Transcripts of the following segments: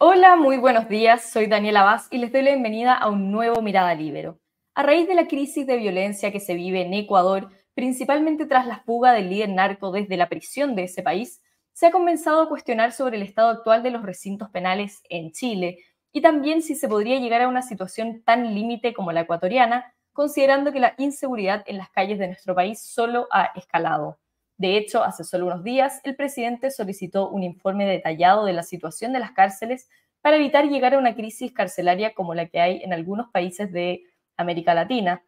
Hola, muy buenos días. Soy Daniela Vaz y les doy la bienvenida a un nuevo Mirada Libero. A raíz de la crisis de violencia que se vive en Ecuador, principalmente tras la fuga del líder narco desde la prisión de ese país, se ha comenzado a cuestionar sobre el estado actual de los recintos penales en Chile y también si se podría llegar a una situación tan límite como la ecuatoriana, considerando que la inseguridad en las calles de nuestro país solo ha escalado. De hecho, hace solo unos días, el presidente solicitó un informe detallado de la situación de las cárceles para evitar llegar a una crisis carcelaria como la que hay en algunos países de América Latina.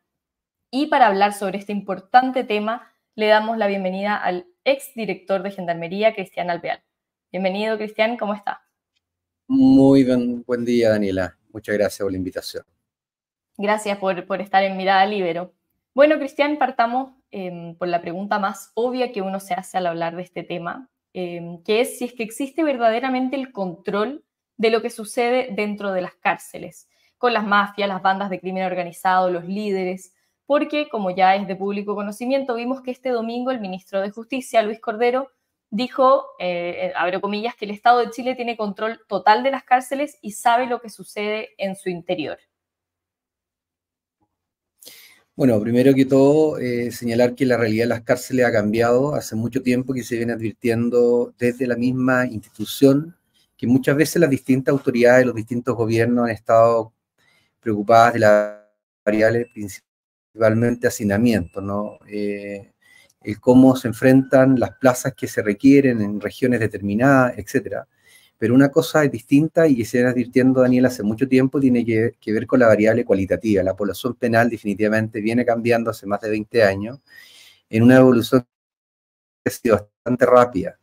Y para hablar sobre este importante tema, le damos la bienvenida al exdirector de Gendarmería, Cristian Alveal. Bienvenido, Cristian, ¿cómo está? Muy buen, día, Daniela. Muchas gracias por la invitación. Gracias por, por estar en Mirada Libero. Bueno, Cristian, partamos Em, por la pregunta más obvia que uno se hace al hablar de este tema, em, que es si es que existe verdaderamente el control de lo que sucede dentro de las cárceles, con las mafias, las bandas de crimen organizado, los líderes, porque como ya es de público conocimiento, vimos que este domingo el ministro de Justicia, Luis Cordero, dijo, eh, abro comillas, que el Estado de Chile tiene control total de las cárceles y sabe lo que sucede en su interior. Bueno, primero que todo, eh, señalar que la realidad de las cárceles ha cambiado hace mucho tiempo que se viene advirtiendo desde la misma institución que muchas veces las distintas autoridades, los distintos gobiernos han estado preocupadas de las variables, principalmente hacinamiento, ¿no? Eh, el cómo se enfrentan las plazas que se requieren en regiones determinadas, etcétera. Pero una cosa es distinta y se viene advirtiendo Daniel hace mucho tiempo, tiene que, ver con la variable cualitativa. La población penal definitivamente viene cambiando hace más de 20 años en una evolución que ha sido bastante rápida.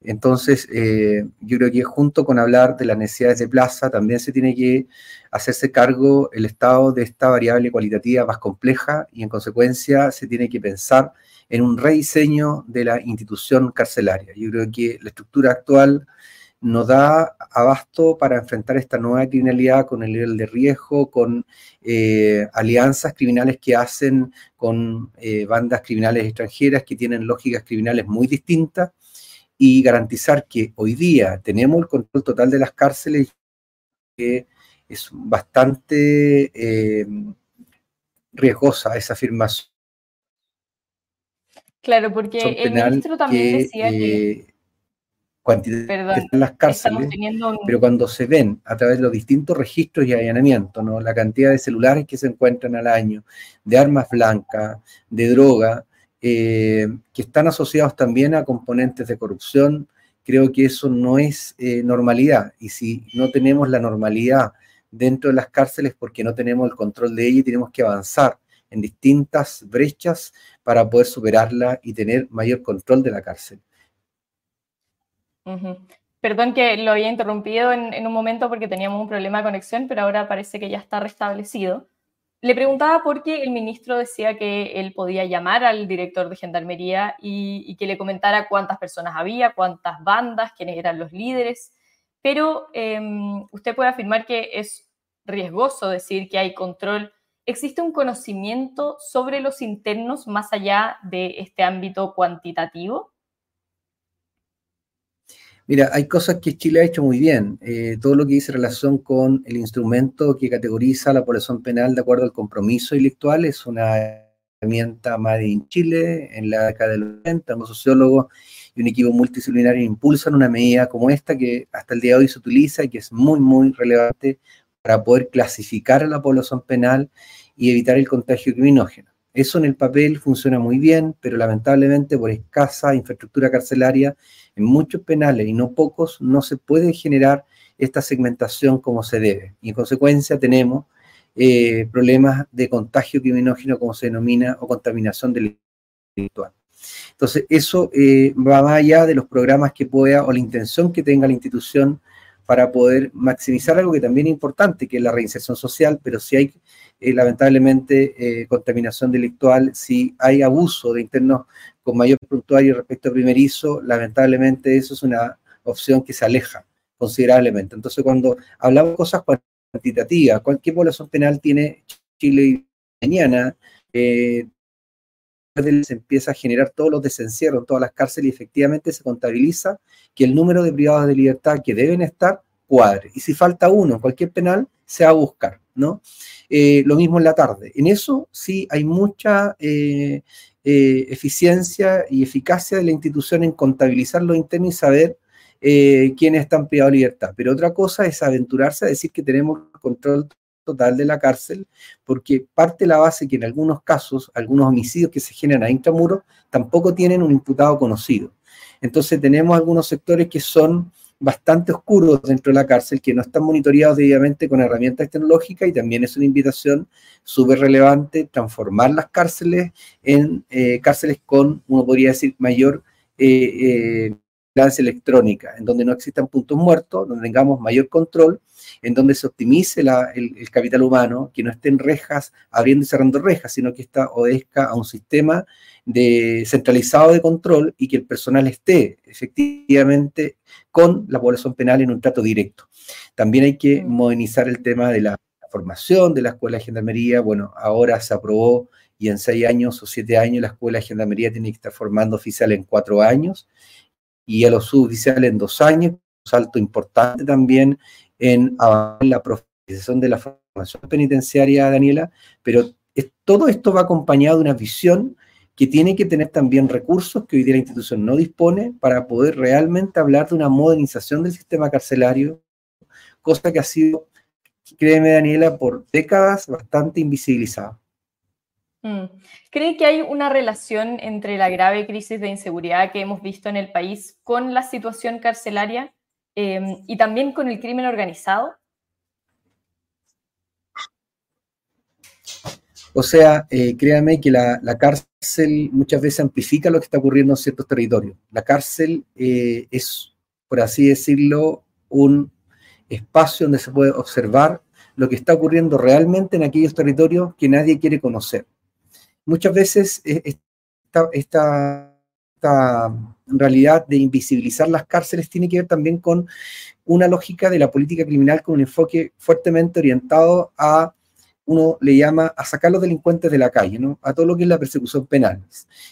Entonces, eh, yo creo que junto con hablar de las necesidades de plaza, también se tiene que hacerse cargo el estado de esta variable cualitativa más compleja y en consecuencia se tiene que pensar en un rediseño de la institución carcelaria. Yo creo que la estructura actual nos da abasto para enfrentar esta nueva criminalidad con el nivel de riesgo, con eh, alianzas criminales que hacen con eh, bandas criminales extranjeras que tienen lógicas criminales muy distintas y garantizar que hoy día tenemos el control total de las cárceles, que es bastante eh, riesgosa esa afirmación. Claro, porque el ministro también decía que cantidad en las cárceles, pero cuando se ven a través de los distintos registros y allanamientos, ¿no? la cantidad de celulares que se encuentran al año, de armas blancas, de droga, eh, que están asociados también a componentes de corrupción, creo que eso no es eh, normalidad. Y si no tenemos la normalidad dentro de las cárceles porque no tenemos el control de ella y tenemos que avanzar en distintas brechas para poder superarla y tener mayor control de la cárcel. Perdón que lo había interrumpido en, un momento porque teníamos un problema de conexión, pero ahora parece que ya está restablecido. Le preguntaba por qué el ministro decía que él podía llamar al director de Gendarmería y, que le comentara cuántas personas había, cuántas bandas, quiénes eran los líderes, pero em, usted puede afirmar que es riesgoso decir que hay control. ¿Existe un conocimiento sobre los internos más allá de este ámbito cuantitativo? Mira, hay cosas que Chile ha hecho muy bien. Eh, todo lo que dice relación con el instrumento que categoriza la población penal de acuerdo al compromiso intelectual es una herramienta más en Chile en la década del 90. Un sociólogo y un equipo multidisciplinario impulsan una medida como esta que hasta el día de hoy se utiliza y que es muy, muy relevante para poder clasificar a la población penal y evitar el contagio criminógeno. Eso en el papel funciona muy bien, pero lamentablemente por escasa infraestructura carcelaria en muchos penales y no pocos no se puede generar esta segmentación como se debe. Y en consecuencia tenemos eh, problemas de contagio criminógeno, como se denomina, o contaminación delictual. Entonces, eso eh, va más allá de los programas que pueda o la intención que tenga la institución para poder maximizar algo que también es importante, que es la reinserción social, pero si hay eh, lamentablemente contaminación delictual, si hay abuso de internos con mayor prontuario respecto a primerizo, lamentablemente eso es una opción que se aleja considerablemente. Entonces, cuando hablamos de cosas cuantitativas, ¿qué población penal tiene Chile y mañana? Eh, se empieza a generar todos los desencierros en todas las cárceles y efectivamente se contabiliza que el número de privados de libertad que deben estar cuadre. Y si falta uno cualquier penal, se va a buscar, ¿no? Eh, lo mismo en la tarde. En eso sí hay mucha eh, eh, eficiencia y eficacia de la institución en contabilizar los internos y saber quiénes están privados de libertad. Pero otra cosa es aventurarse a decir que tenemos control total de la cárcel, porque parte de la base que en algunos casos, algunos homicidios que se generan a intramuros, tampoco tienen un imputado conocido. Entonces tenemos algunos sectores que son bastante oscuros dentro de la cárcel, que no están monitoreados debidamente con herramientas tecnológicas y también es una invitación súper relevante transformar las cárceles en eh, cárceles con, uno podría decir, mayor eh, eh electrónica, en donde no existan puntos muertos, donde tengamos mayor control, en donde se optimice el, capital humano, que no estén rejas abriendo y cerrando rejas, sino que esta obedezca a un sistema de, centralizado de control y que el personal esté efectivamente con la población penal en un trato directo. También hay que mm. modernizar el tema de la formación de la Escuela de Gendarmería. Bueno, ahora se aprobó y en seis años o siete años la Escuela de Gendarmería tiene que estar formando oficial en cuatro años y a los suboficiales en dos años, un salto importante también en la profesión de la formación penitenciaria, Daniela, pero todo esto va acompañado de una visión que tiene que tener también recursos que hoy día la institución no dispone para poder realmente hablar de una modernización del sistema carcelario, cosa que ha sido, créeme Daniela, por décadas bastante invisibilizada. Mm. ¿Cree que hay una relación entre la grave crisis de inseguridad que hemos visto en el país con la situación carcelaria em, y también con el crimen organizado? O sea, eh, créanme que la, cárcel muchas veces amplifica lo que está ocurriendo en ciertos territorios. La cárcel eh, es, por así decirlo, un espacio donde se puede observar lo que está ocurriendo realmente en aquellos territorios que nadie quiere conocer. Muchas veces eh, esta, esta realidad de invisibilizar las cárceles tiene que ver también con una lógica de la política criminal con un enfoque fuertemente orientado a uno le llama a sacar los delincuentes de la calle, ¿no? A todo lo que es la persecución penal.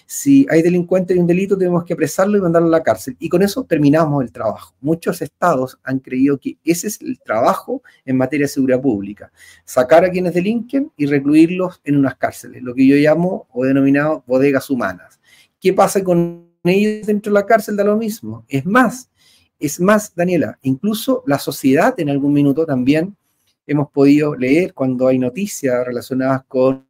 Si hay delincuentes y un delito, tenemos que apresarlo y mandarlo a la cárcel. Y con eso terminamos el trabajo. Muchos estados han creído que ese es el trabajo en materia de seguridad pública. Sacar a quienes delinquen y recluirlos en unas cárceles, lo que yo llamo o he denominado bodegas humanas. ¿Qué pasa con ellos dentro de la cárcel? Da lo mismo. Es más, es más, Daniela, incluso la sociedad en algún minuto también hemos podido leer cuando hay noticias relacionadas con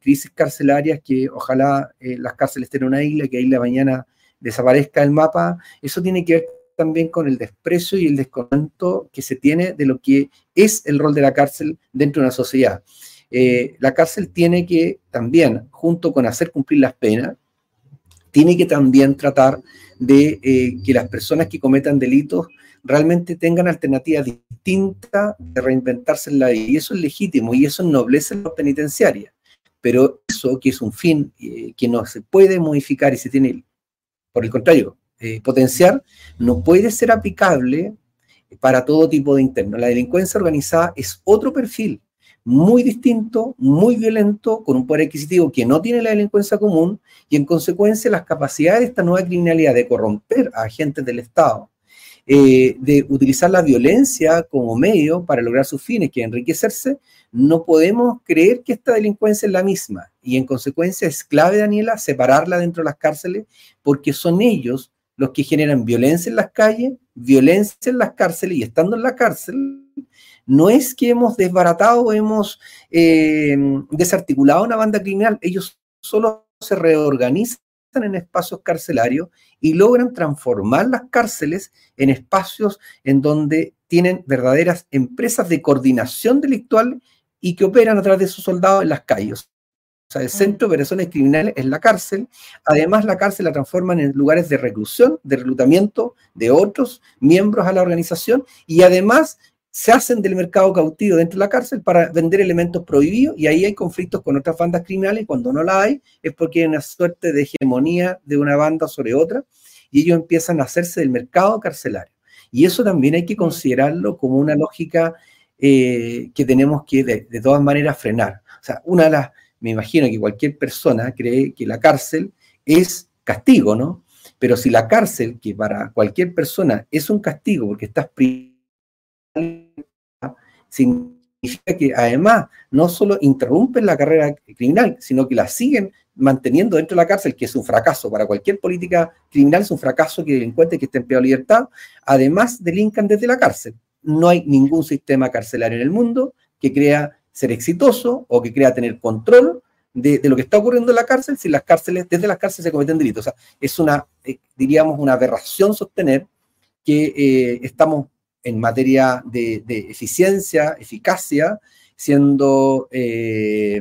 crisis carcelarias, que ojalá eh, las cárceles en una isla, que ahí la mañana desaparezca el mapa, eso tiene que ver también con el desprecio y el descontento que se tiene de lo que es el rol de la cárcel dentro de una sociedad. Eh, la cárcel tiene que también, junto con hacer cumplir las penas, tiene que también tratar de eh, que las personas que cometan delitos realmente tengan alternativas distintas de reinventarse en la vida. Y eso es legítimo y eso ennoblece la penitenciaria. Pero eso, que es un fin eh, que no se puede modificar y se tiene, por el contrario, eh, potenciar, no puede ser aplicable para todo tipo de interno. La delincuencia organizada es otro perfil muy distinto, muy violento, con un poder adquisitivo que no tiene la delincuencia común y en consecuencia las capacidades de esta nueva criminalidad de corromper a agentes del Estado, eh, de utilizar la violencia como medio para lograr sus fines, que enriquecerse, no podemos creer que esta delincuencia es la misma. Y en consecuencia es clave, Daniela, separarla dentro de las cárceles, porque son ellos los que generan violencia en las calles, violencia en las cárceles, y estando en la cárcel, no es que hemos desbaratado o hemos eh, desarticulado una banda criminal, ellos solo se reorganizan en espacios carcelarios y logran transformar las cárceles en espacios en donde tienen verdaderas empresas de coordinación delictual y que operan a través de sus soldados en las calles. O sea, el mm. centro de operaciones criminales es la cárcel. Además, la cárcel la transforman en lugares de reclusión, de reclutamiento de otros miembros a la organización y además se hacen del mercado cautivo dentro de la cárcel para vender elementos prohibidos y ahí hay conflictos con otras bandas criminales. Cuando no la hay es porque hay una suerte de hegemonía de una banda sobre otra y ellos empiezan a hacerse del mercado carcelario. Y eso también hay que considerarlo como una lógica eh, que tenemos que de, de, todas maneras frenar. O sea, una de las, me imagino que cualquier persona cree que la cárcel es castigo, ¿no? Pero si la cárcel, que para cualquier persona es un castigo porque estás significa que además no solo interrumpen la carrera criminal, sino que la siguen manteniendo dentro de la cárcel, que es un fracaso para cualquier política criminal, es un fracaso que delincuentes que estén en libertad, además delincan desde la cárcel. No hay ningún sistema carcelario en el mundo que crea ser exitoso o que crea tener control de, lo que está ocurriendo en la cárcel si las cárceles, desde las cárceles se cometen delitos. O sea, es una, eh, diríamos, una aberración sostener que eh, estamos en materia de, eficiencia, eficacia, siendo eh,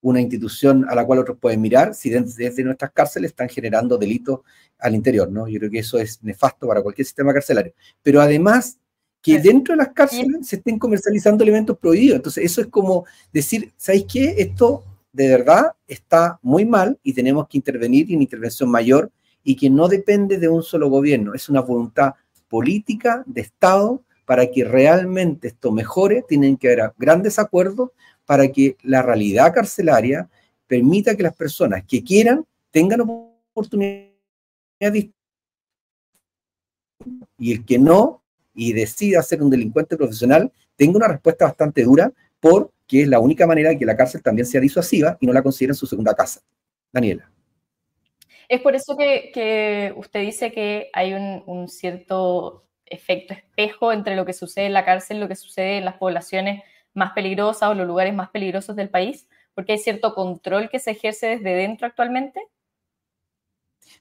una institución a la cual otros pueden mirar, si desde, nuestras cárceles están generando delitos al interior, ¿no? Yo creo que eso es nefasto para cualquier sistema carcelario. Pero además, que dentro de las cárceles se estén comercializando elementos prohibidos. Entonces, eso es como decir, ¿sabéis qué? Esto de verdad está muy mal y tenemos que intervenir en intervención mayor y que no depende de un solo gobierno, es una voluntad política de Estado para que realmente esto mejore, tienen que haber grandes acuerdos para que la realidad carcelaria permita que las personas que quieran tengan oportunidad y el que no y decida ser un delincuente profesional tenga una respuesta bastante dura porque es la única manera de que la cárcel también sea disuasiva y no la consideren su segunda casa. Daniela. Es por eso que, usted dice que hay un, cierto efecto espejo entre lo que sucede en la cárcel y lo que sucede en las poblaciones más peligrosas o los lugares más peligrosos del país, porque hay cierto control que se ejerce desde dentro actualmente.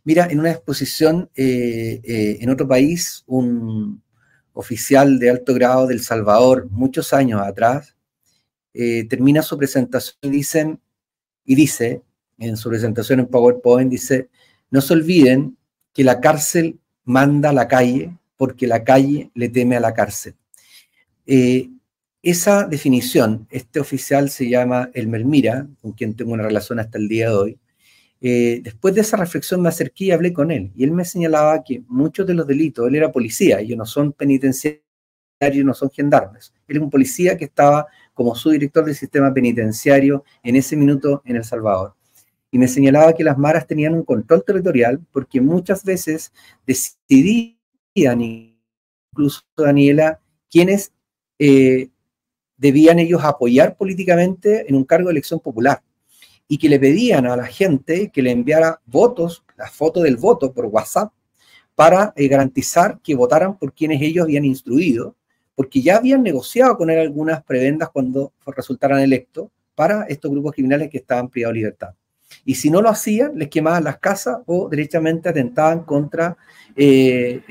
Mira, en una exposición eh, eh, en otro país, un oficial de alto grado del Salvador, muchos años atrás, eh, termina su presentación y, dicen, y dice, en su presentación en PowerPoint, dice, no se olviden que la cárcel manda a la calle porque la calle le teme a la cárcel. Esa definición, este oficial se llama Elmer Mira, con quien tengo una relación hasta el día de hoy. Eh, después de esa reflexión me acerqué y hablé con él. Y él me señalaba que muchos de los delitos, él era policía, ellos no son penitenciarios, no son gendarmes. Él es un policía que estaba como su director del sistema penitenciario en ese minuto en El Salvador. Y me señalaba que las maras tenían un control territorial porque muchas veces decidían, incluso Daniela, quienes eh, debían ellos apoyar políticamente en un cargo de elección popular y que le pedían a la gente que le enviara votos, la foto del voto por WhatsApp, para eh, garantizar que votaran por quienes ellos habían instruido, porque ya habían negociado con él algunas prebendas cuando resultaran electos para estos grupos criminales que estaban privados de libertad. Y si no lo hacían, les quemaban las casas o derechamente atentaban contra, eh,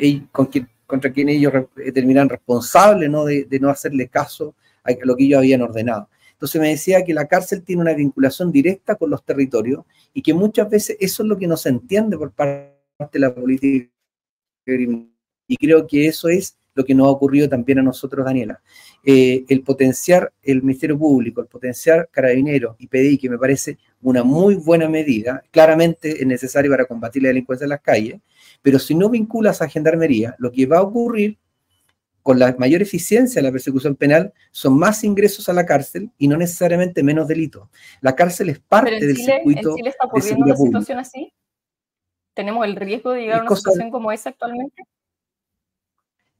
contra quien ellos terminan responsables ¿no? De, no hacerle caso a lo que ellos habían ordenado. Entonces me decía que la cárcel tiene una vinculación directa con los territorios y que muchas veces eso es lo que no se entiende por parte de la política y creo que eso es lo que nos ha ocurrido también a nosotros, Daniela. Eh, el potenciar el Ministerio Público, el potenciar Carabineros y PDI, que me parece una muy buena medida, claramente es necesario para combatir la delincuencia en las calles, pero si no vinculas a Gendarmería, lo que va a ocurrir con la mayor eficiencia de la persecución penal son más ingresos a la cárcel y no necesariamente menos delitos. La cárcel es parte del circuito ¿En Chile está ocurriendo una situación así? ¿Tenemos el riesgo de llegar a una situación como esa actualmente?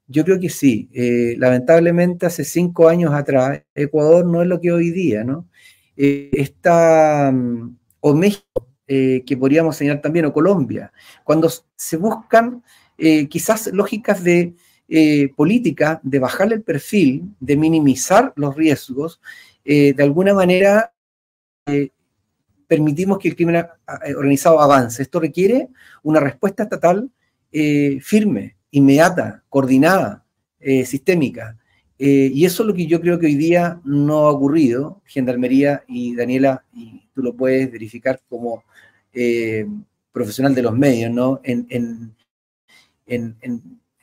Yo creo que sí. Eh, lamentablemente, hace cinco años atrás, Ecuador no es lo que hoy día, ¿no? Eh, está, mm, o México, eh, que podríamos señalar también, o Colombia, cuando se buscan quizás lógicas de eh, política de bajar el perfil, de minimizar los riesgos, eh, de alguna manera eh, permitimos que el crimen organizado avance. Esto requiere una respuesta estatal firme, inmediata, coordinada, sistémica. Y eso es lo que yo creo que hoy día no ha ocurrido. Gendarmería y Daniela, y tú lo puedes verificar como profesional de los medios, ¿no? en, en,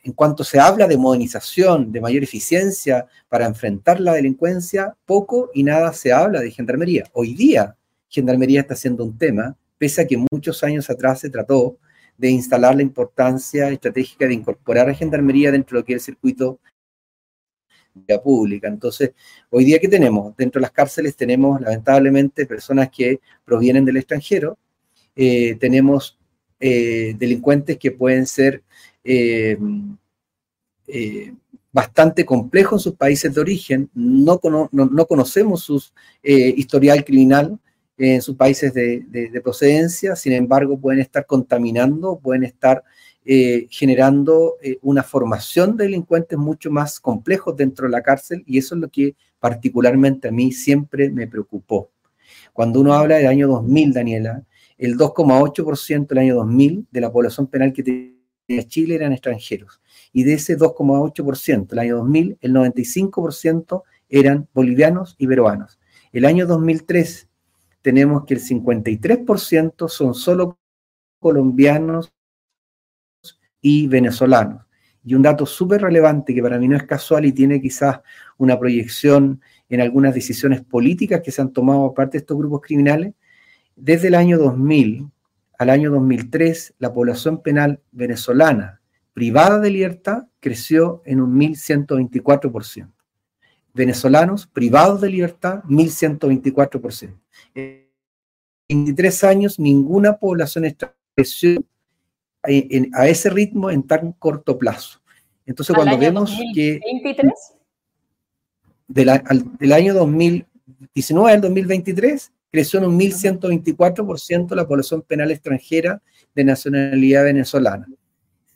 en cuanto se habla de modernización, de mayor eficiencia para enfrentar la delincuencia, poco y nada se habla de gendarmería. Hoy día, gendarmería está siendo un tema, pese a que muchos años atrás se trató de instalar la importancia estratégica de incorporar a gendarmería dentro de lo que es el circuito pública. Entonces, hoy día, ¿qué tenemos? Dentro de las cárceles tenemos, lamentablemente, personas que provienen del extranjero, eh, tenemos eh, delincuentes que pueden ser eh, bastante complejo en sus países de origen, no, no, conocemos su historial criminal en sus países de, procedencia, sin embargo pueden estar contaminando, pueden estar eh, generando eh, una formación de delincuentes mucho más complejos dentro de la cárcel y eso es lo que particularmente a mí siempre me preocupó. Cuando uno habla del año 2000, Daniela, el 2,8% del año 2000 de la población penal que tenía Chile eran extranjeros. Y de ese 2,8% el año 2000, el 95% eran bolivianos y peruanos. El año 2003 tenemos que el 53% son solo colombianos y venezolanos. Y un dato súper relevante que para mí no es casual y tiene quizás una proyección en algunas decisiones políticas que se han tomado por parte de estos grupos criminales, desde el año 2000 al año 2003, la población penal venezolana privada de libertad creció en un 1.124%. Venezolanos privados de libertad, 1.124%. En 23 años, ninguna población creció a ese ritmo en tan corto plazo. Entonces, cuando vemos que... ¿23? del año 2019 al 2023, creció en un 1.124% la población penal extranjera de nacionalidad venezolana.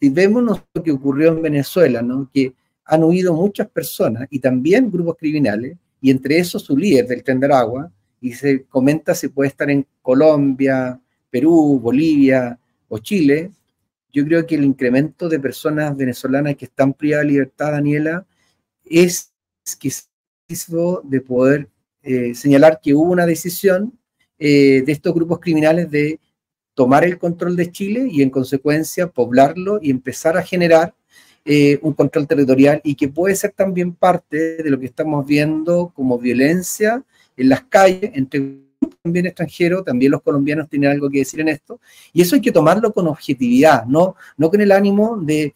Si vemos lo que ocurrió en Venezuela, ¿no? que han huido muchas personas y también grupos criminales, y entre esos su líder del tren agua, y se comenta si puede estar en Colombia, Perú, Bolivia o Chile, yo creo que el incremento de personas venezolanas que están privadas de libertad, Daniela, es quizás de poder eh, señalar que hubo una decisión eh, de estos grupos criminales de tomar el control de Chile y en consecuencia poblarlo y empezar a generar eh, un control territorial y que puede ser también parte de lo que estamos viendo como violencia en las calles entre también extranjeros, también los colombianos tienen algo que decir en esto, y eso hay que tomarlo con objetividad, no, no con el ánimo de,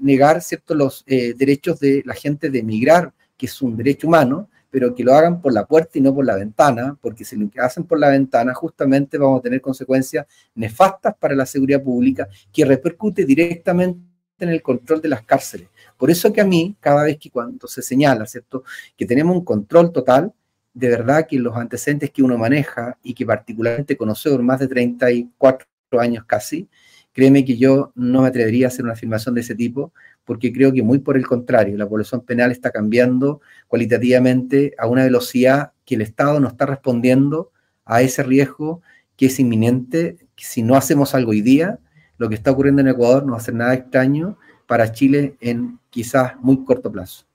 negar cierto, los derechos de la gente de emigrar, que es un derecho humano, pero que lo hagan por la puerta y no por la ventana, porque si lo hacen por la ventana, justamente vamos a tener consecuencias nefastas para la seguridad pública que repercute directamente en el control de las cárceles. Por eso que a mí, cada vez que cuando se señala, ¿cierto?, que tenemos un control total, de verdad que los antecedentes que uno maneja y que particularmente conoce por más de 34 años casi, créeme que yo no me atrevería a hacer una afirmación de ese tipo, porque creo que muy por el contrario, la población penal está cambiando cualitativamente a una velocidad que el Estado no está respondiendo a ese riesgo que es inminente. Si no hacemos algo hoy día, lo que está ocurriendo en Ecuador no va a ser nada extraño para Chile en quizás muy corto plazo.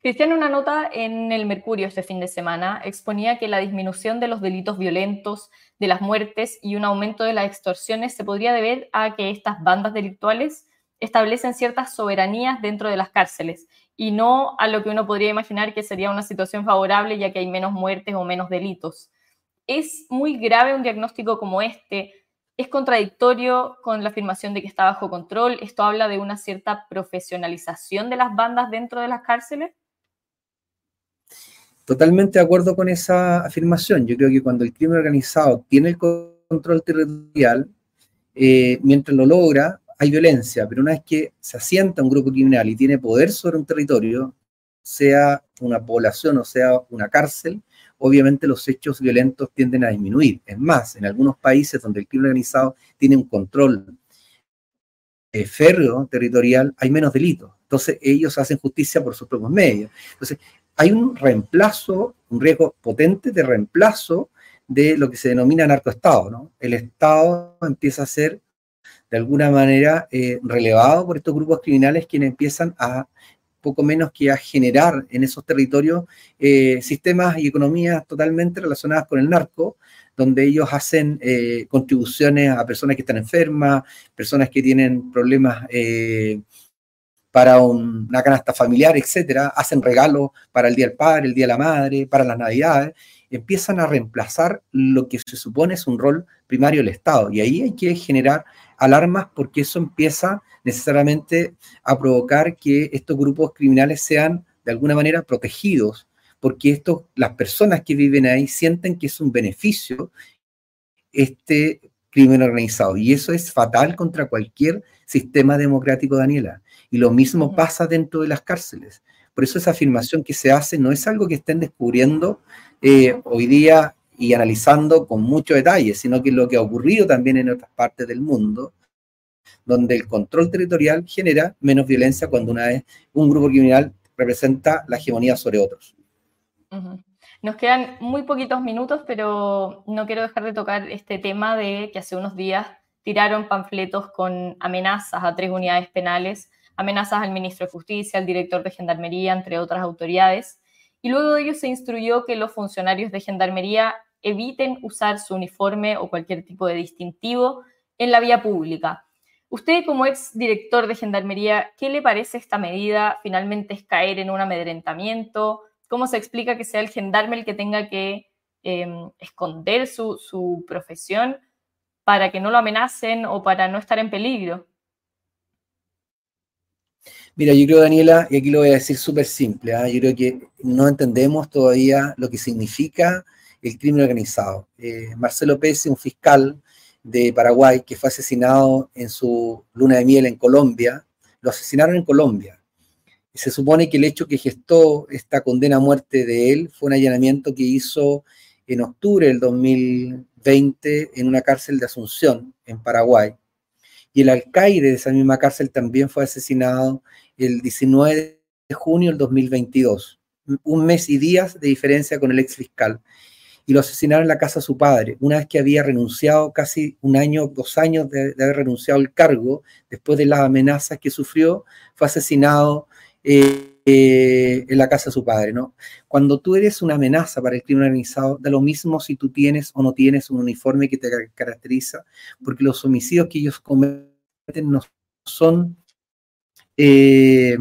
Cristian, una nota en el Mercurio este fin de semana exponía que la disminución de los delitos violentos, de las muertes y un aumento de las extorsiones se podría deber a que estas bandas delictuales establecen ciertas soberanías dentro de las cárceles y no a lo que uno podría imaginar que sería una situación favorable ya que hay menos muertes o menos delitos. Es muy grave un diagnóstico como este. Es contradictorio con la afirmación de que está bajo control. Esto habla de una cierta profesionalización de las bandas dentro de las cárceles. Totalmente de acuerdo con esa afirmación. Yo creo que cuando el crimen organizado tiene el control territorial, eh, mientras lo logra, hay violencia, pero una vez que se asienta un grupo criminal y tiene poder sobre un territorio, sea una población o sea una cárcel, obviamente los hechos violentos tienden a disminuir. Es más, en algunos países donde el crimen organizado tiene un control eh, férreo territorial, hay menos delitos. Entonces ellos hacen justicia por sus propios medios. Entonces hay un reemplazo, un riesgo potente de reemplazo de lo que se denomina narcoestado. ¿no? El Estado empieza a ser de alguna manera eh, relevado por estos grupos criminales quienes empiezan a poco menos que a generar en esos territorios eh, sistemas y economías totalmente relacionadas con el narco, donde ellos hacen eh, contribuciones a personas que están enfermas, personas que tienen problemas para una canasta familiar, etcétera, hacen regalos para el Día del Padre, el Día de la Madre, para las Navidades, empiezan a reemplazar lo que se supone es un rol primario del Estado. Y ahí hay que generar alarmas porque eso empieza necesariamente a provocar que estos grupos criminales sean de alguna manera protegidos, porque esto, las personas que viven ahí sienten que es un beneficio este crimen organizado. Y eso es fatal contra cualquier sistema democrático, Daniela. Y lo mismo pasa dentro de las cárceles. Por eso esa afirmación que se hace no es algo que estén descubriendo eh, hoy día y analizando con mucho detalle, sino que lo que ha ocurrido también en otras partes del mundo, donde el control territorial genera menos violencia cuando una vez un grupo criminal representa la hegemonía sobre otros. Nos quedan muy poquitos minutos, pero no quiero dejar de tocar este tema de que hace unos días tiraron panfletos con amenazas a tres unidades penales, amenazas al ministro de Justicia, al director de Gendarmería, entre otras autoridades. Y luego de ello se instruyó que los funcionarios de Gendarmería eviten usar su uniforme o cualquier tipo de distintivo en la vía pública. Usted, como ex director de Gendarmería, ¿qué le parece esta medida? ¿Finalmente es caer en un amedrentamiento? ¿Cómo se explica que sea el gendarme el que tenga que em, esconder su, su profesión para que no lo amenacen o para no estar en peligro? Mira, yo creo, Daniela, y aquí lo voy a decir súper simple, ¿ah? yo creo que no entendemos todavía lo que significa el crimen organizado. Eh, Marcelo Pérez, un fiscal de Paraguay que fue asesinado en su luna de miel en Colombia, lo asesinaron en Colombia. Se supone que el hecho que gestó esta condena a muerte de él fue un allanamiento que hizo en octubre del 2020 en una cárcel de Asunción, en Paraguay. Y el alcaide de esa misma cárcel también fue asesinado el 19 de junio del 2022. Un mes y días de diferencia con el ex fiscal y lo asesinaron en la casa de su padre, una vez que había renunciado casi un año, dos años de, haber renunciado al cargo, después de las amenazas que sufrió, fue asesinado eh, eh, en la casa de su padre. ¿no? Cuando tú eres una amenaza para el crimen organizado, da lo mismo si tú tienes o no tienes un uniforme que te caracteriza, porque los homicidios que ellos cometen no son... Eh,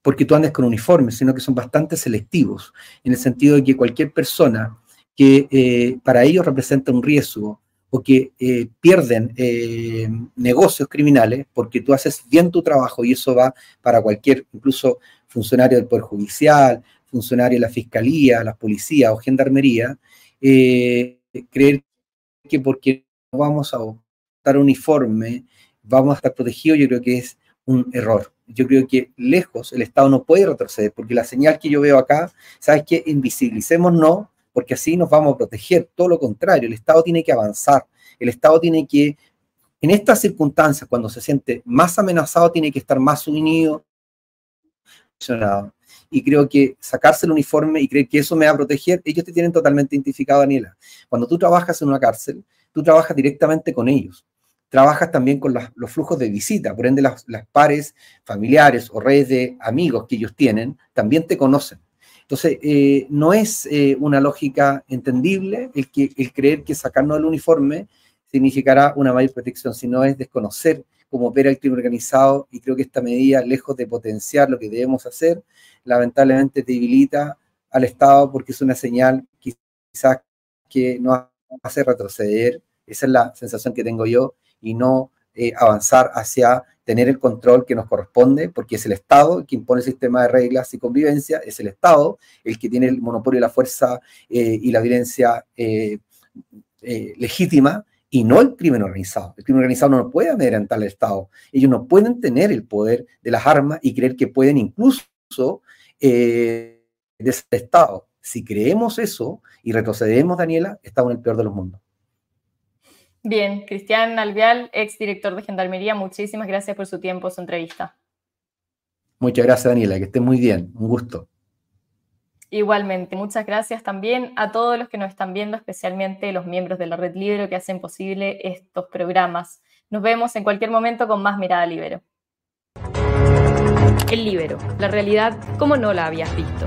porque tú andes con uniforme, sino que son bastante selectivos, en el sentido de que cualquier persona que eh, para ellos representa un riesgo o que eh, pierden eh, negocios criminales porque tú haces bien tu trabajo y eso va para cualquier, incluso funcionario del Poder Judicial, funcionario de la Fiscalía, la Policía o Gendarmería, creer que porque no vamos a dar uniforme vamos a estar protegidos, yo creo que es un error. Yo creo que lejos el Estado no puede retroceder, porque la señal que yo veo acá, ¿sabes qué? Invisibilicemos no, porque así nos vamos a proteger. Todo lo contrario, el Estado tiene que avanzar. El Estado tiene que, en estas circunstancias, cuando se siente más amenazado, tiene que estar más unido. Y creo que sacarse el uniforme y creer que eso me va a proteger, ellos te tienen totalmente identificado, Daniela. Cuando tú trabajas en una cárcel, tú trabajas directamente con ellos. Trabajas también con los flujos de visita, por ende las pares familiares o redes de amigos que ellos tienen también te conocen. Entonces, eh, no es eh, una lógica entendible el, que, el creer que sacarnos el uniforme significará una mayor protección, sino es desconocer cómo opera el crimen organizado y creo que esta medida, lejos de potenciar lo que debemos hacer, lamentablemente debilita al Estado porque es una señal quizás que nos hace retroceder, esa es la sensación que tengo yo, y no eh, avanzar hacia tener el control que nos corresponde, porque es el Estado el que impone el sistema de reglas y convivencia, es el Estado el que tiene el monopolio de la fuerza eh, y la violencia eh, legítima, y no el crimen organizado. El crimen organizado no puede amedrentar al Estado. Ellos no pueden tener el poder de las armas y creer que pueden incluso eh, de ese Estado. Si creemos eso y retrocedemos, Daniela, estamos en el peor de los mundos. Bien, Cristian Alvial, ex director de Gendarmería, muchísimas gracias por su tiempo, su entrevista. Muchas gracias, Daniela, que esté muy bien, un gusto. Igualmente, muchas gracias también a todos los que nos están viendo, especialmente los miembros de la Red Libero que hacen posible estos programas. Nos vemos en cualquier momento con más Mirada Libero. El Libero, la realidad como no la habías visto.